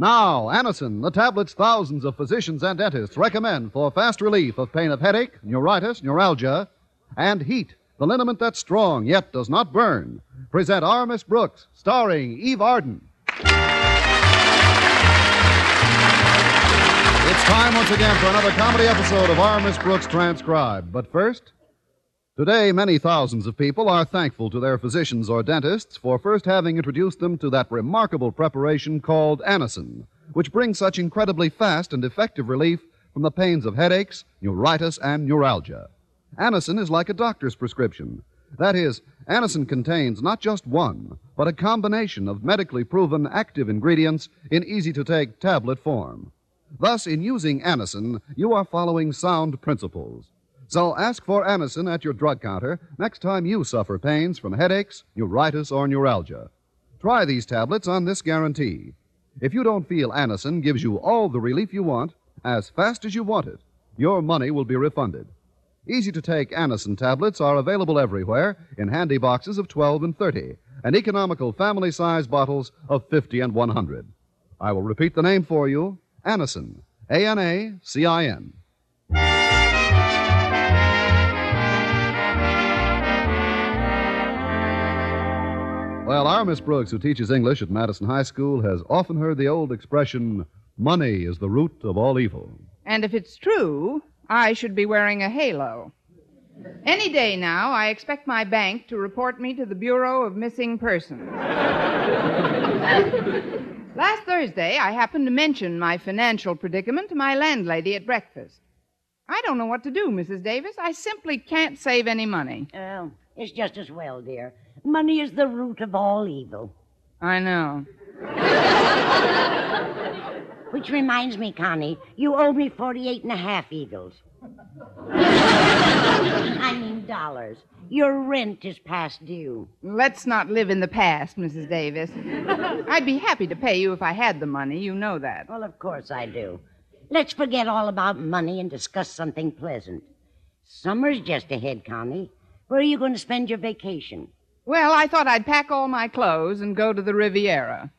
Now, Anacin, the tablets thousands of physicians and dentists recommend for fast relief of pain of headache, neuritis, neuralgia, and Heet, the liniment that's strong yet does not burn. Present Our Miss Brooks, starring Eve Arden. It's time once again for another comedy episode of Our Miss Brooks Transcribed. But first, today many thousands of people are thankful to their physicians or dentists for first having introduced them to that remarkable preparation called Anacin, which brings such incredibly fast and effective relief from the pains of headaches, neuritis, and neuralgia. Anacin is like a doctor's prescription. That is, Anacin contains not just one, but a combination of medically proven active ingredients in easy to take tablet form. Thus, in using Anacin, you are following sound principles. So ask for Anacin at your drug counter next time you suffer pains from headaches, neuritis, or neuralgia. Try these tablets on this guarantee. If you don't feel Anacin gives you all the relief you want, as fast as you want it, your money will be refunded. Easy to take Anacin tablets are available everywhere in handy boxes of 12 and 30 and economical family size bottles of 50 and 100. I will repeat the name for you Anacin. A N A C I N. Well, our Miss Brooks, who teaches English at Madison High School, has often heard the old expression, money is the root of all evil. And if it's true, I should be wearing a halo. Any day now, I expect my bank to report me to the Bureau of Missing Persons. Last Thursday, I happened to mention my financial predicament to my landlady at breakfast. I don't know what to do, Mrs. Davis. I simply can't save any money. Oh, it's just as well, dear. Money is the root of all evil. I know. Which reminds me, Connie, you owe me 48 and a half eagles. I mean dollars. Your rent is past due. Let's not live in the past, Mrs. Davis. I'd be happy to pay you if I had the money. You know that. Well, of course I do. Let's forget all about money and discuss something pleasant. Summer's just ahead, Connie. Where are you going to spend your vacation? Well, I thought I'd pack all my clothes and go to the Riviera.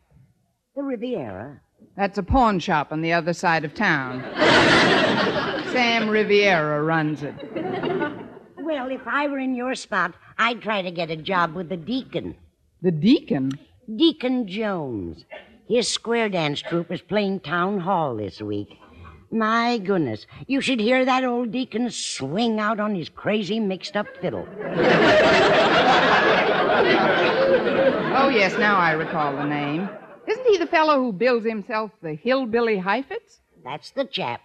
The Riviera? That's a pawn shop on the other side of town. Sam Riviera runs it. Well, if I were in your spot, I'd try to get a job with the deacon. The deacon? Deacon Jones. His square dance troupe is playing town hall this week. My goodness, you should hear that old deacon swing out on his crazy mixed up fiddle. Oh, yes, now I recall the name. Isn't he the fellow who bills himself the Hillbilly Heifetz? That's the chap.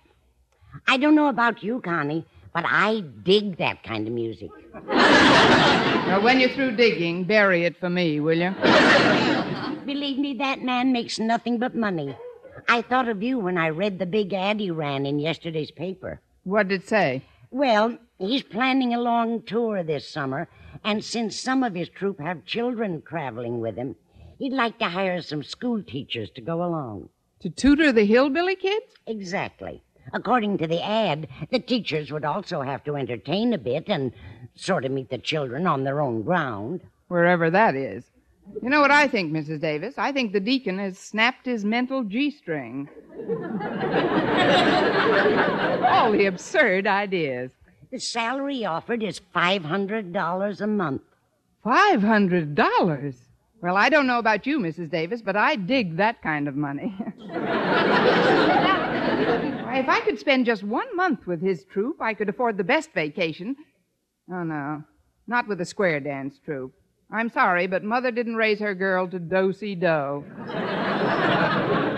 I don't know about you, Connie, but I dig that kind of music. Well, when you're through digging, bury it for me, will you? Believe me, that man makes nothing but money. I thought of you when I read the big ad he ran in yesterday's paper. What did it say? Well, he's planning a long tour this summer, and since some of his troupe have children traveling with him, he'd like to hire some school teachers to go along. To tutor the hillbilly kids? Exactly. According to the ad, the teachers would also have to entertain a bit and sort of meet the children on their own ground. Wherever that is. You know what I think, Mrs. Davis? I think the deacon has snapped his mental G string. All the absurd ideas. The salary offered is $500 a month. Five hundred dollars? Well, I don't know about you, Mrs. Davis, but I dig that kind of money. Why, if I could spend just one month with his troupe, I could afford the best vacation. Oh, no. Not with the square dance troupe. I'm sorry, but Mother didn't raise her girl to do-si-do.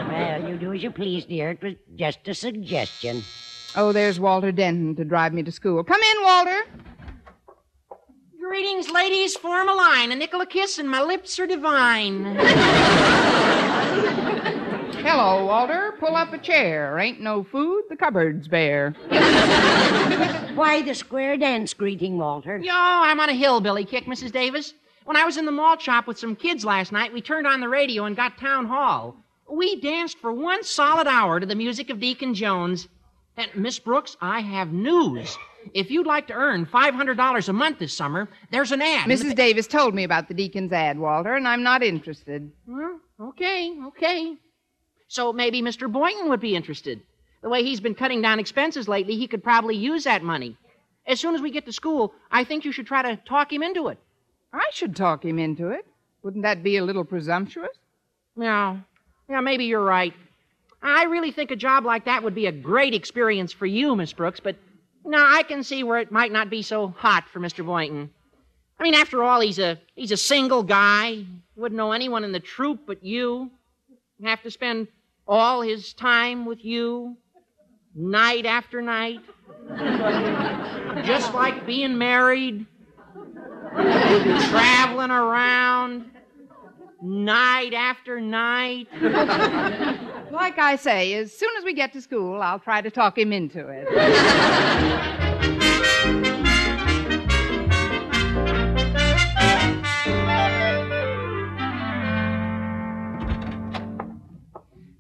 Well, you do as you please, dear. It was just a suggestion. Oh, there's Walter Denton to drive me to school. Come in, Walter. Greetings, ladies. Form a line. A nickel a kiss, and my lips are divine. Hello, Walter. Pull up a chair. Ain't no food. The cupboard's bare. Why the square dance greeting, Walter? Yo, I'm on a hillbilly kick, Mrs. Davis. When I was in the malt shop with some kids last night, we turned on the radio and got town hall. We danced for one solid hour to the music of Deacon Jones. And, Miss Brooks, I have news. If you'd like to earn $500 a month this summer, there's an ad. in the Mrs. Davis told me about the deacon's ad, Walter, and I'm not interested. Well, okay, okay. So maybe Mr. Boynton would be interested. The way he's been cutting down expenses lately, he could probably use that money. As soon as we get to school, I think you should try to talk him into it. I should talk him into it. Wouldn't that be a little presumptuous? Yeah. Yeah, maybe you're right. I really think a job like that would be a great experience for you, Miss Brooks, but now I can see where it might not be so hot for Mr. Boynton. I mean, after all, he's a he's a single guy. Wouldn't know anyone in the troop but you. Have to spend all his time with you, night after night. Just like being married, traveling around, night after night. Like I say, as soon as we get to school, I'll try to talk him into it.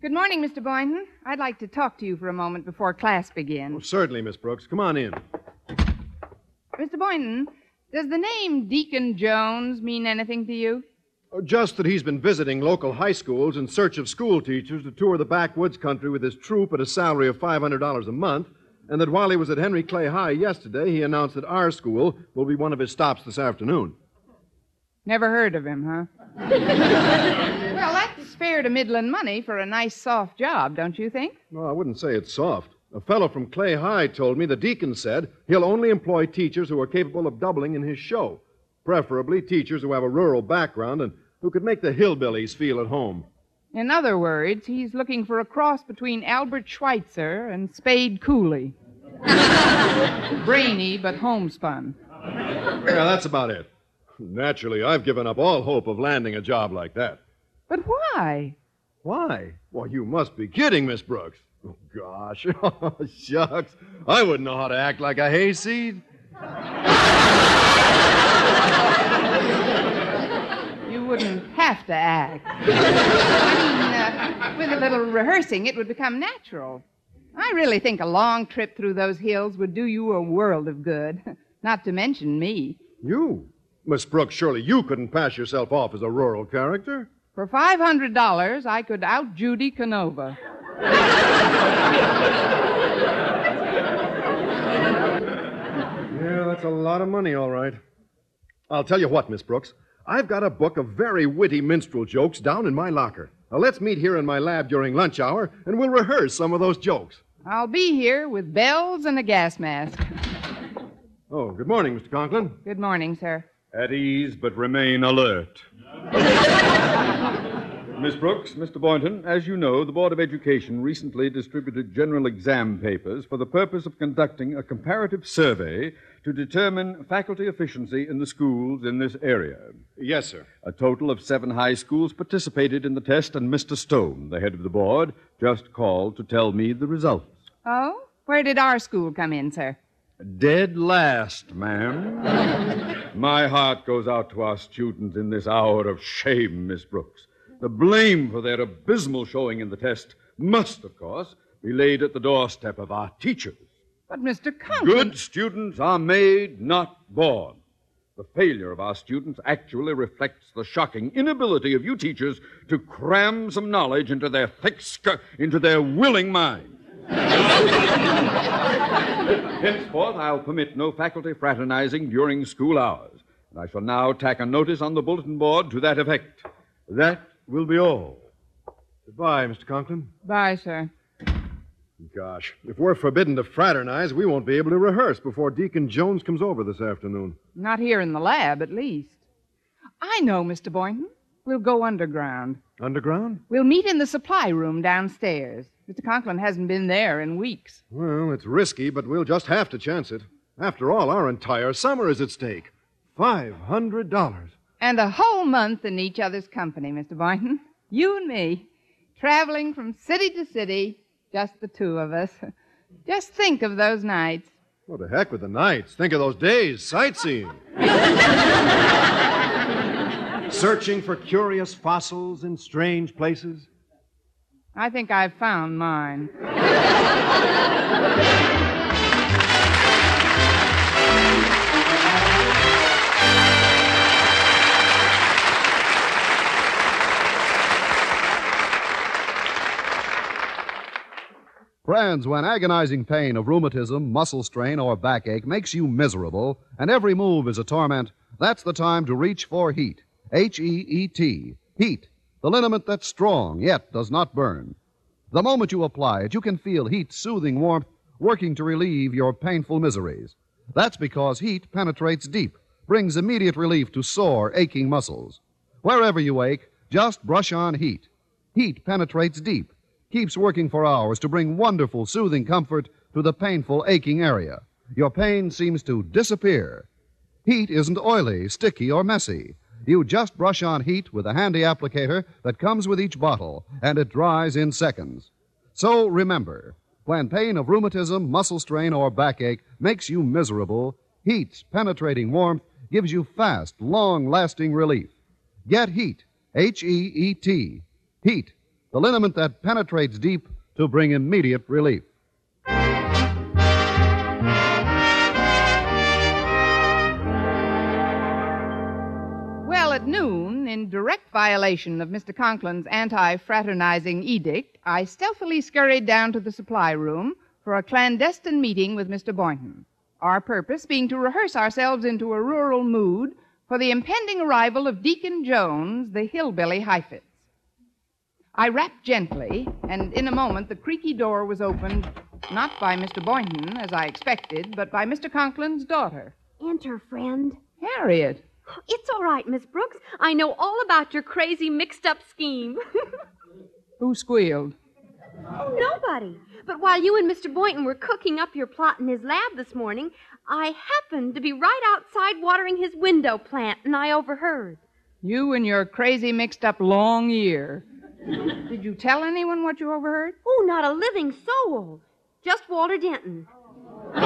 Good morning, Mr. Boynton. I'd like to talk to you for a moment before class begins. Certainly, Miss Brooks. Come on in. Mr. Boynton, does the name Deacon Jones mean anything to you? Oh, Just that he's been visiting local high schools in search of school teachers to tour the backwoods country with his troop at a salary of $500 a month, and that while he was at Henry Clay High yesterday, he announced that our school will be one of his stops this afternoon. Never heard of him, huh? well, that's fair to middling money for a nice, soft job, don't you think? Well, I wouldn't say it's soft. A fellow from Clay High told me the deacon said he'll only employ teachers who are capable of doubling in his show, preferably teachers who have a rural background and who could make the hillbillies feel at home. In other words, he's looking for a cross between Albert Schweitzer and Spade Cooley. Brainy, but homespun. Yeah, that's about it. Naturally, I've given up all hope of landing a job like that. But why? Why? Well, you must be kidding, Miss Brooks. Oh, gosh. Oh, shucks. I wouldn't know how to act like a hayseed. You wouldn't have to act. I mean, uh, with a little rehearsing, it would become natural. I really think a long trip through those hills would do you a world of good. Not to mention me. You? Miss Brooks, surely you couldn't pass yourself off as a rural character. For $500, I could out Judy Canova. Yeah, that's a lot of money, all right. I'll tell you what, Miss Brooks. I've got a book of very witty minstrel jokes down in my locker. Now, let's meet here in my lab during lunch hour, and we'll rehearse some of those jokes. I'll be here with bells and a gas mask. Oh, good morning, Mr. Conklin. Good morning, sir. At ease, but remain alert. Miss Brooks, Mr. Boynton, as you know, the Board of Education recently distributed general exam papers for the purpose of conducting a comparative survey to determine faculty efficiency in the schools in this area. Yes, sir. A total of seven high schools participated in the test, and Mr. Stone, the head of the board, just called to tell me the results. Oh? Where did our school come in, sir? Dead last, ma'am. My heart goes out to our students in this hour of shame, Miss Brooks. The blame for their abysmal showing in the test must, of course, be laid at the doorstep of our teachers. But, Mr. Conklin. Good students are made, not born. The failure of our students actually reflects the shocking inability of you teachers to cram some knowledge into their thick sk- into their willing minds. Henceforth, I'll permit no faculty fraternizing during school hours. And I shall now tack a notice on the bulletin board to that effect. That will be all. Goodbye, Mr. Conklin. Bye, sir. Gosh, if we're forbidden to fraternize, we won't be able to rehearse before Deacon Jones comes over this afternoon. Not here in the lab, at least. I know, Mr. Boynton. We'll go underground. Underground? We'll meet in the supply room downstairs. Mr. Conklin hasn't been there in weeks. Well, it's risky, but we'll just have to chance it. After all, our entire summer is at stake. Five hundred dollars. And a whole month in each other's company, Mr. Boynton. You and me, traveling from city to city, just the two of us. Just think of those nights. What the heck with the nights? Think of those days, sightseeing. Searching for curious fossils in strange places. I think I've found mine. Friends, when agonizing pain of rheumatism, muscle strain, or backache makes you miserable, and every move is a torment, that's the time to reach for Heet. H E E T. Heet. The liniment that's strong, yet does not burn. The moment you apply it, you can feel heat, soothing warmth working to relieve your painful miseries. That's because Heet penetrates deep, brings immediate relief to sore, aching muscles. Wherever you ache, just brush on Heet. Heet penetrates deep, keeps working for hours to bring wonderful, soothing comfort to the painful, aching area. Your pain seems to disappear. Heet isn't oily, sticky, or messy. You just brush on Heet with a handy applicator that comes with each bottle, and it dries in seconds. So remember, when pain of rheumatism, muscle strain, or backache makes you miserable, Heet's penetrating warmth gives you fast, long lasting relief. Get Heet, H E E T. Heet, the liniment that penetrates deep to bring immediate relief. Well, at noon, in direct violation of Mr. Conklin's anti fraternizing edict, I stealthily scurried down to the supply room for a clandestine meeting with Mr. Boynton. Our purpose being to rehearse ourselves into a rural mood for the impending arrival of Deacon Jones, the hillbilly Heifetz. I rapped gently, and in a moment the creaky door was opened, not by Mr. Boynton, as I expected, but by Mr. Conklin's daughter, Enter, friend. Harriet. It's all right, Miss Brooks. I know all about your crazy mixed up scheme. Who squealed? oh, nobody. But while you and Mr. Boynton were cooking up your plot in his lab this morning, I happened to be right outside watering his window plant, and I overheard. You and your crazy mixed up long ear. Did you tell anyone what you overheard? Oh, not a living soul. Just Walter Denton. he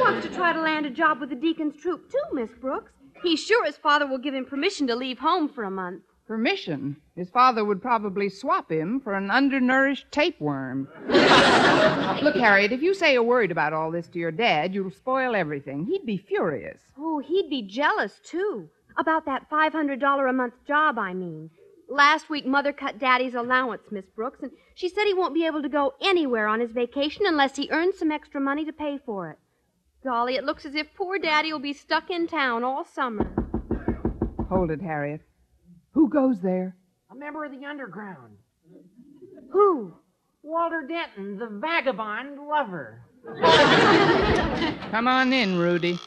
wants to try to land a job with the Deacon's troop, too, Miss Brooks. He's sure his father will give him permission to leave home for a month. Permission. His father would probably swap him for an undernourished tapeworm. Look, Harriet, if you say a word about all this to your dad, you'll spoil everything. He'd be furious. Oh, he'd be jealous, too. About that $500 a month job, I mean. Last week, Mother cut Daddy's allowance, Miss Brooks, and she said he won't be able to go anywhere on his vacation unless he earns some extra money to pay for it. Golly, it looks as if poor Daddy will be stuck in town all summer. Hold it, Harriet. Who goes there? A member of the underground. Who? Walter Denton, the vagabond lover. Come on in, Rudy.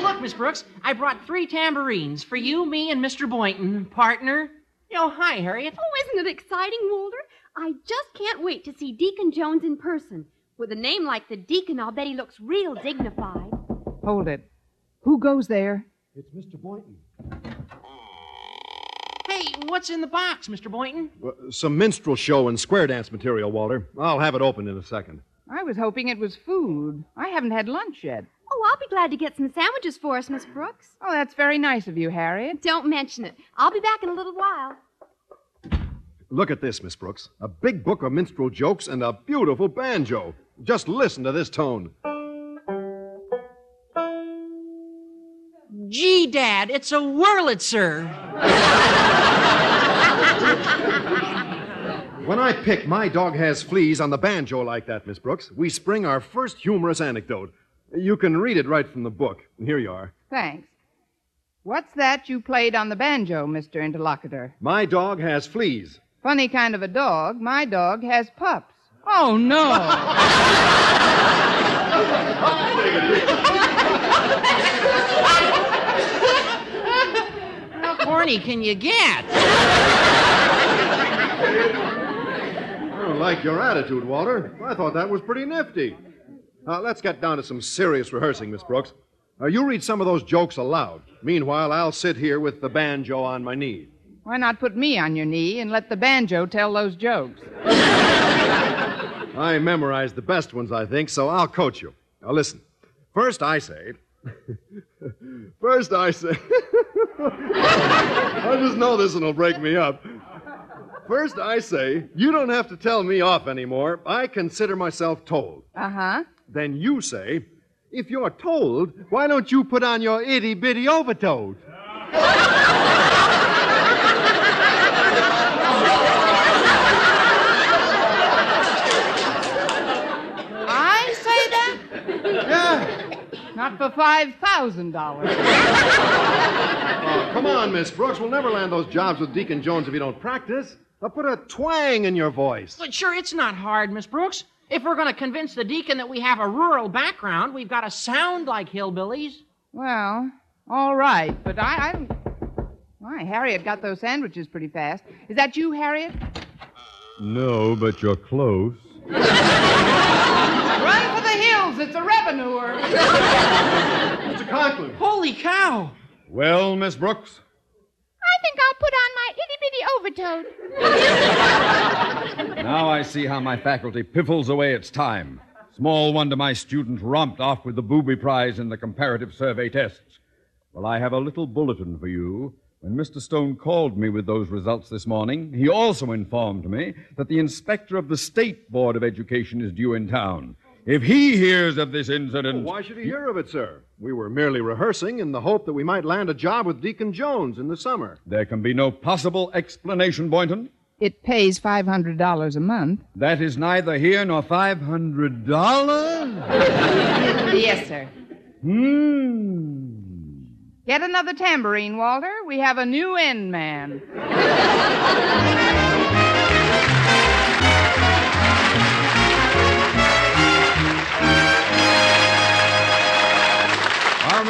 Look, Miss Brooks, I brought three tambourines for you, me, and Mr. Boynton, partner. Oh, hi, Harriet. Oh, isn't it exciting, Walter? I just can't wait to see Deacon Jones in person. With a name like the Deacon, I'll bet he looks real dignified. Hold it. Who goes there? It's Mr. Boynton. Hey, what's in the box, Mr. Boynton? Well, some minstrel show and square dance material, Walter. I'll have it opened in a second. I was hoping it was food. I haven't had lunch yet. Oh, I'll be glad to get some sandwiches for us, Miss Brooks. Oh, that's very nice of you, Harriet. Don't mention it. I'll be back in a little while. Look at this, Miss Brooks. A big book of minstrel jokes and a beautiful banjo. Just listen to this tone. Gee, Dad, it's a Wurlitzer. When I pick My Dog Has Fleas on the banjo like that, Miss Brooks, we spring our first humorous anecdote. You can read it right from the book. Here you are. Thanks. What's that you played on the banjo, Mr. Interlocutor? My dog has fleas. Funny kind of a dog. My dog has pups. Oh, no. How corny can you get? I don't like your attitude, Walter. I thought that was pretty nifty. Uh, let's get down to some serious rehearsing, Miss Brooks. You read some of those jokes aloud. Meanwhile, I'll sit here with the banjo on my knee. Why not put me on your knee and let the banjo tell those jokes? I memorized the best ones, I think, so I'll coach you. Now, listen. First, I say. First, I say. I just know this one will break me up. First, I say, you don't have to tell me off anymore. I consider myself told. Uh huh. Then you say, if you're told, why don't you put on your itty bitty overtoad? I say that? Yeah. Not for $5,000. Oh, come on, Miss Brooks. We'll never land those jobs with Deacon Jones if you don't practice. Now put a twang in your voice. But sure, it's not hard, Miss Brooks. If we're going to convince the deacon that we have a rural background, we've got to sound like hillbillies. well, all right, but I, I don't. Why, Harriet got those sandwiches pretty fast. Is that you, Harriet? No, but you're close. Run for the hills. It's a revenuer. Mr. Conklin. Holy cow! Well, Miss Brooks? I think Bitty overcoat. Now I see how my faculty piffles away its time. Small wonder my student romped off with the booby prize in the comparative survey tests. Well, I have a little bulletin for you. When Mr. Stone called me with those results this morning, he also informed me that the inspector of the State Board of Education is due in town. If he hears of this incident. Why should he hear of it, sir? We were merely rehearsing in the hope that we might land a job with Deacon Jones in the summer. There can be no possible explanation, Boynton. It pays $500 a month. That is neither here nor $500. Yes, sir. Hmm. Get another tambourine, Walter. We have a new end man.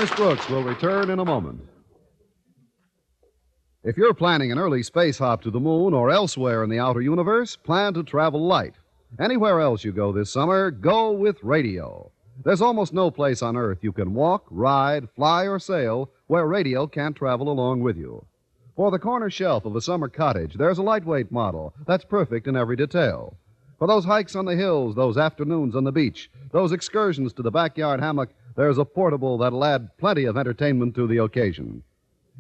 Miss Brooks will return in a moment. If you're planning an early space hop to the moon or elsewhere in the outer universe, plan to travel light. Anywhere else you go this summer, go with radio. There's almost no place on Earth you can walk, ride, fly, or sail where radio can't travel along with you. For the corner shelf of a summer cottage, there's a lightweight model that's perfect in every detail. For those hikes on the hills, those afternoons on the beach, those excursions to the backyard hammock, there's a portable that'll add plenty of entertainment to the occasion.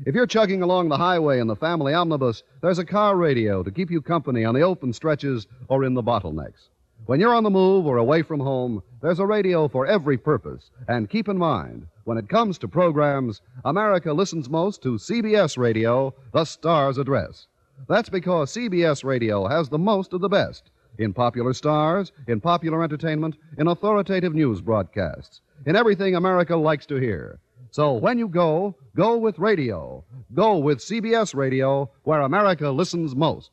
If you're chugging along the highway in the family omnibus, there's a car radio to keep you company on the open stretches or in the bottlenecks. When you're on the move or away from home, there's a radio for every purpose. And keep in mind, when it comes to programs, America listens most to CBS Radio, the Star's Address. That's because CBS Radio has the most of the best in popular stars, in popular entertainment, in authoritative news broadcasts, in everything America likes to hear. So when you go, go with radio. Go with CBS Radio, where America listens most.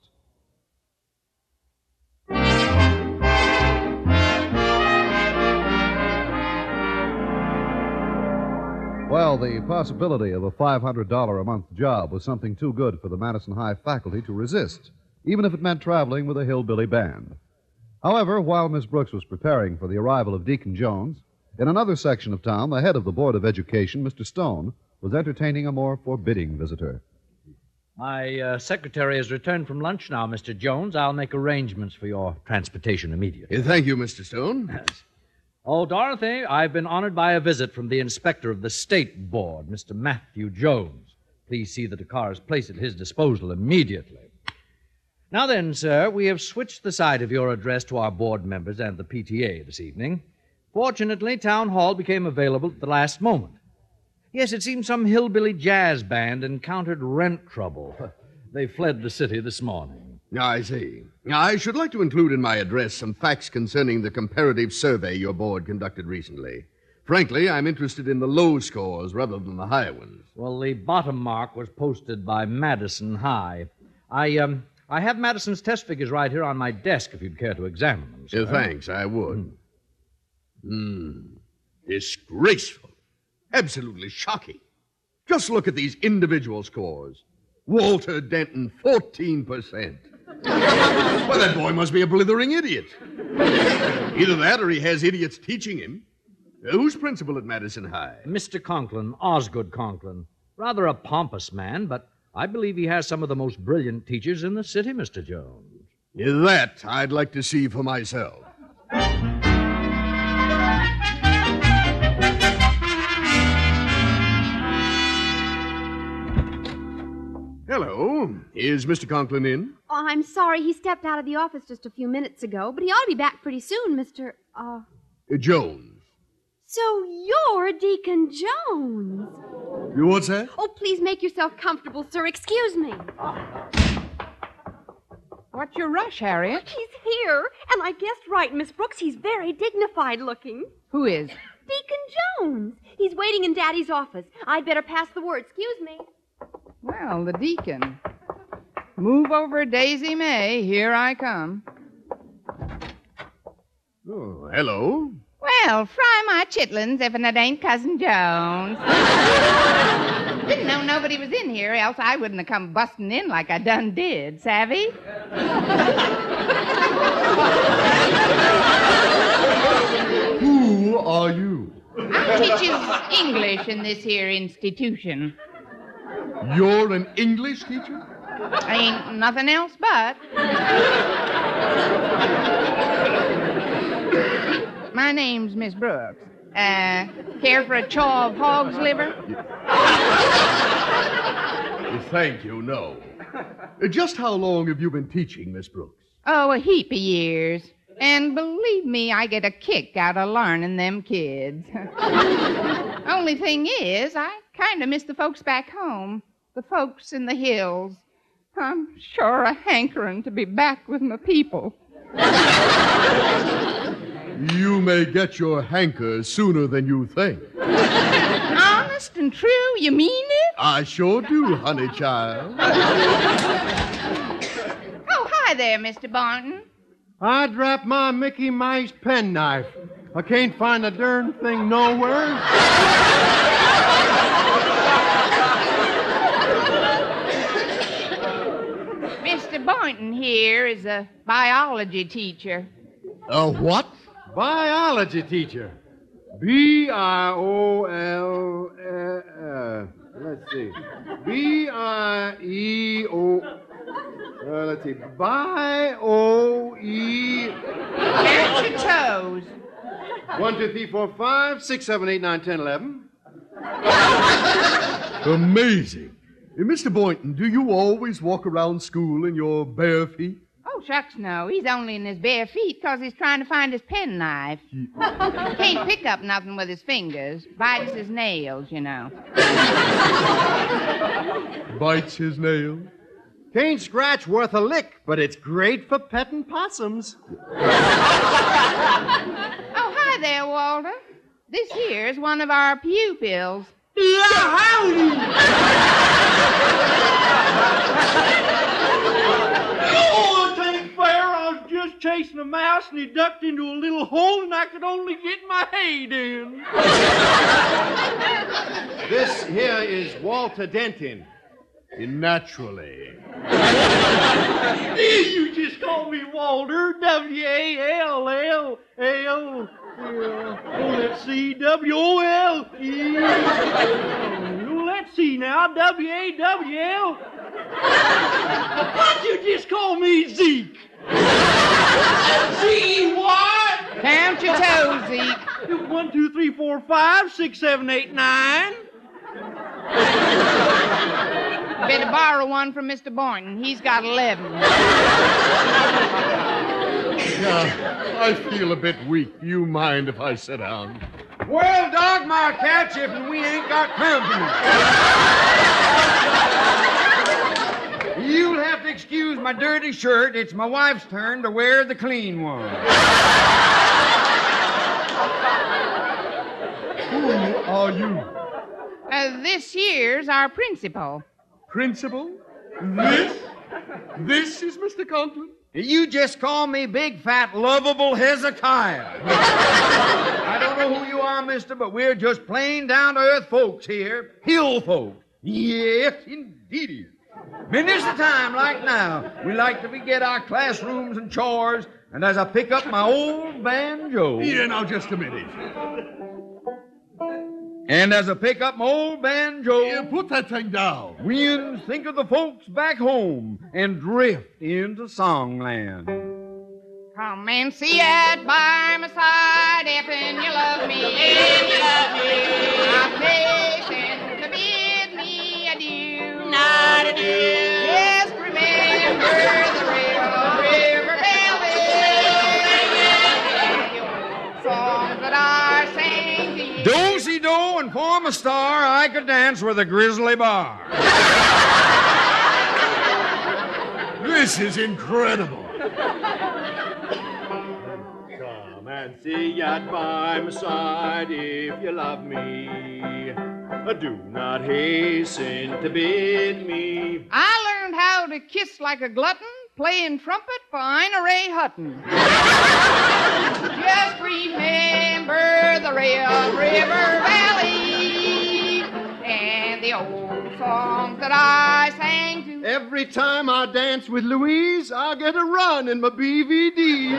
Well, the possibility of a $500 a month job was something too good for the Madison High faculty to resist, even if it meant traveling with a hillbilly band. However, while Miss Brooks was preparing for the arrival of Deacon Jones, in another section of town, the head of the Board of Education, Mr. Stone, was entertaining a more forbidding visitor. My uh, secretary has returned from lunch now, Mr. Jones. I'll make arrangements for your transportation immediately. Thank you, Mr. Stone. Oh, Dorothy, I've been honored by a visit from the inspector of the State Board, Mr. Matthew Jones. Please see that a car is placed at his disposal immediately. Now then, sir, we have switched the side of your address to our board members and the PTA this evening. Fortunately, Town Hall became available at the last moment. Yes, it seems some hillbilly jazz band encountered rent trouble. They fled the city this morning. I see. I should like to include in my address some facts concerning the comparative survey your board conducted recently. Frankly, I'm interested in the low scores rather than the high ones. Well, the bottom mark was posted by Madison High. I, um, I have Madison's test figures right here on my desk if you'd care to examine them. Sir. Uh, thanks, I would. Hmm. Disgraceful. Absolutely shocking. Just look at these individual scores. Walter Denton, 14%. well, that boy must be a blithering idiot. Either that or he has idiots teaching him. Uh, who's principal at Madison High? Mr. Conklin, Osgood Conklin. Rather a pompous man, but I believe he has some of the most brilliant teachers in the city, Mr. Jones. That I'd like to see for myself. Hello. Is Mr. Conklin in? Oh, I'm sorry. He stepped out of the office just a few minutes ago, but he ought to be back pretty soon, Mr. Uh. Uh, Jones. So you're Deacon Jones. You what's that? Oh, please make yourself comfortable, sir. Excuse me. What's your rush, Harriet? He's here, and I guessed right, Miss Brooks. He's very dignified looking. Who is? Deacon Jones. He's waiting in Daddy's office. I'd better pass the word. Excuse me. Well, the deacon. Move over, Daisy Mae. Here I come. Oh, hello. Well, fry my chitlins if it ain't Cousin Jones. Didn't know nobody was in here, else I wouldn't have come busting in like I done did, savvy? Who are you? I teaches English in this here institution. You're an English teacher? Ain't nothing else but. My name's Miss Brooks. Uh, care for a chaw of hog's liver? Thank you, no. Uh, Just how long have you been teaching, Miss Brooks? Oh, a heap of years. And believe me, I get a kick out of learning them kids. Only thing is, I kind of miss the folks back home, the folks in the hills. I'm sure a hankering to be back with my people. You may get your hanker sooner than you think. Honest and true, you mean it? I sure do, honey child. Oh, hi there, Mr. Barton. I dropped my Mickey Mouse penknife. I can't find the darn thing nowhere. Mr. Boynton here is a biology teacher. A what? Biology teacher. B I O L. Let's see. B I E O. Uh, let's see. Bi O E. Count your toes. One, two, three, four, five, six, seven, eight, nine, ten, eleven. Amazing. Uh, Mr. Boynton, do you always walk around school in your bare feet? Oh, shucks, no. He's only in his bare feet 'cause he's trying to find his penknife. He... Can't pick up nothing with his fingers. Bites his nails, you know. Bites his nail? Can't scratch worth a lick, but it's great for petting possums. Oh, hi there, Walter. This here's one of our pupils. Oh, it ain't fair. I was just chasing a mouse and he ducked into a little hole and I could only get my head in. This here is Walter Denton. Naturally. you just call me Walter. W A L L L. Oh, let's see. W O L E. Oh, let's see now. W A W L. Why'd you just call me Zeke? Z what? Count your toes, Zeke. One, two, three, four, five, six, seven, eight, nine. Better borrow one from Mr. Boynton. He's got 11. Yeah, I feel a bit weak. You mind if I sit down? Well, dog my catch if we ain't got company. You'll have to excuse my dirty shirt. It's my wife's turn to wear the clean one. Who are you? Uh, this here's our principal. Principal? This? This is Mr. Conklin? You just call me big, fat, lovable Hezekiah. I don't know who you are, mister, but we're just plain down to earth folks here. Hill folks. Yes, indeed. Many is the time, like now, we like to forget our classrooms and chores, and as I pick up my old banjo. Yeah, now just a minute. And as I pick up my old banjo. Yeah, put that thing down. We think of the folks back home and drift into songland. Come and see it by my side if and you love me. If you love me. I'm hasten to bid me adieu. Not adieu. A star, I could dance with a grizzly bar. This is incredible. Come and see yet by my side if you love me. Do not hasten to bid me. I learned how to kiss like a glutton playing trumpet for Ina Ray Hutton. Just remember the Red River Valley and the old songs that I sang to. Every time I dance with Louise, I get a run in my BVD.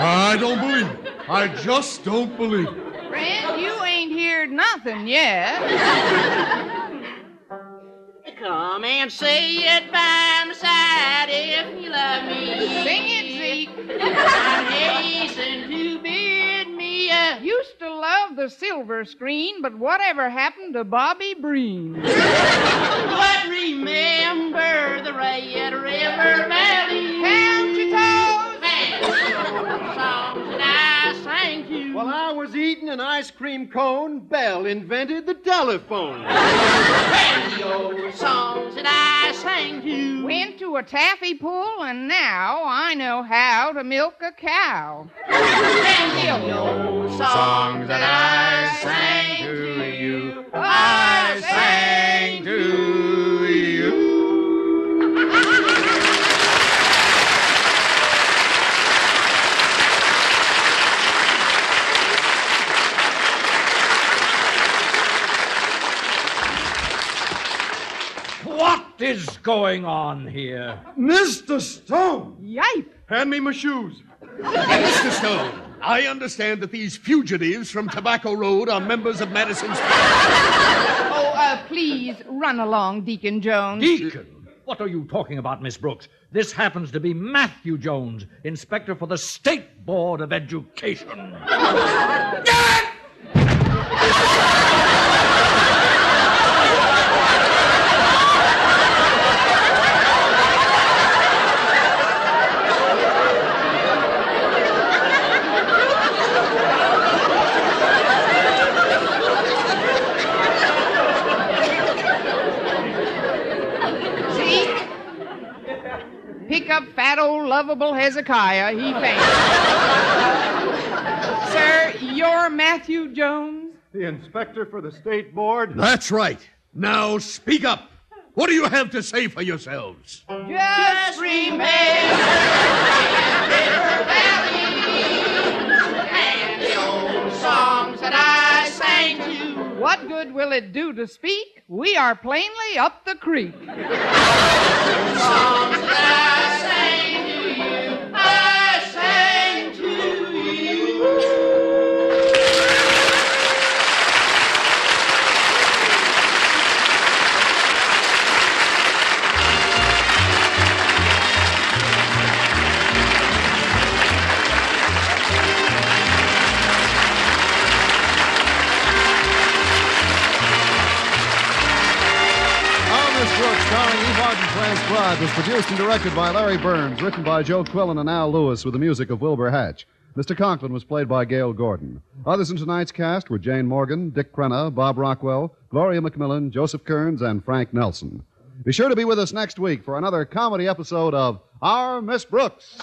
I don't believe it. I just don't believe it. Friend, you ain't heard nothing yet. Come and say it by my side if you love me. Sing it, Zeke. And hasten to bid Used to love the silver screen, but whatever happened to Bobby Breen? But remember the Red River Valley. While I was eating an ice cream cone, Bell invented the telephone. radio songs that I sang to. You. Went to a taffy pull, and now I know how to milk a cow. Radio songs that I sang to you. I sang to is going on here? Mr. Stone! Yipe! Hand me my shoes. Mr. Stone, I understand that these fugitives from Tobacco Road are members of Madison's. Oh, uh, please run along, Deacon Jones. Deacon? What are you talking about, Miss Brooks? This happens to be Matthew Jones, inspector for the State Board of Education. Zeke, pick up fat old lovable Hezekiah. He fainted. Sir, you're Matthew Jones? The inspector for the state board. That's right. Now speak up. What do you have to say for yourselves? Just remember and the old songs that I sang to. What good will it do to speak? We are plainly up the creek. Arden, was produced and directed by Larry Berns, written by Joe Quillan and Al Lewis, with the music of Wilbur Hatch. Mr. Conklin was played by Gale Gordon. Others in tonight's cast were Jane Morgan, Dick Crenna, Bob Rockwell, Gloria McMillan, Joseph Kearns, and Frank Nelson. Be sure to be with us next week for another comedy episode of Our Miss Brooks.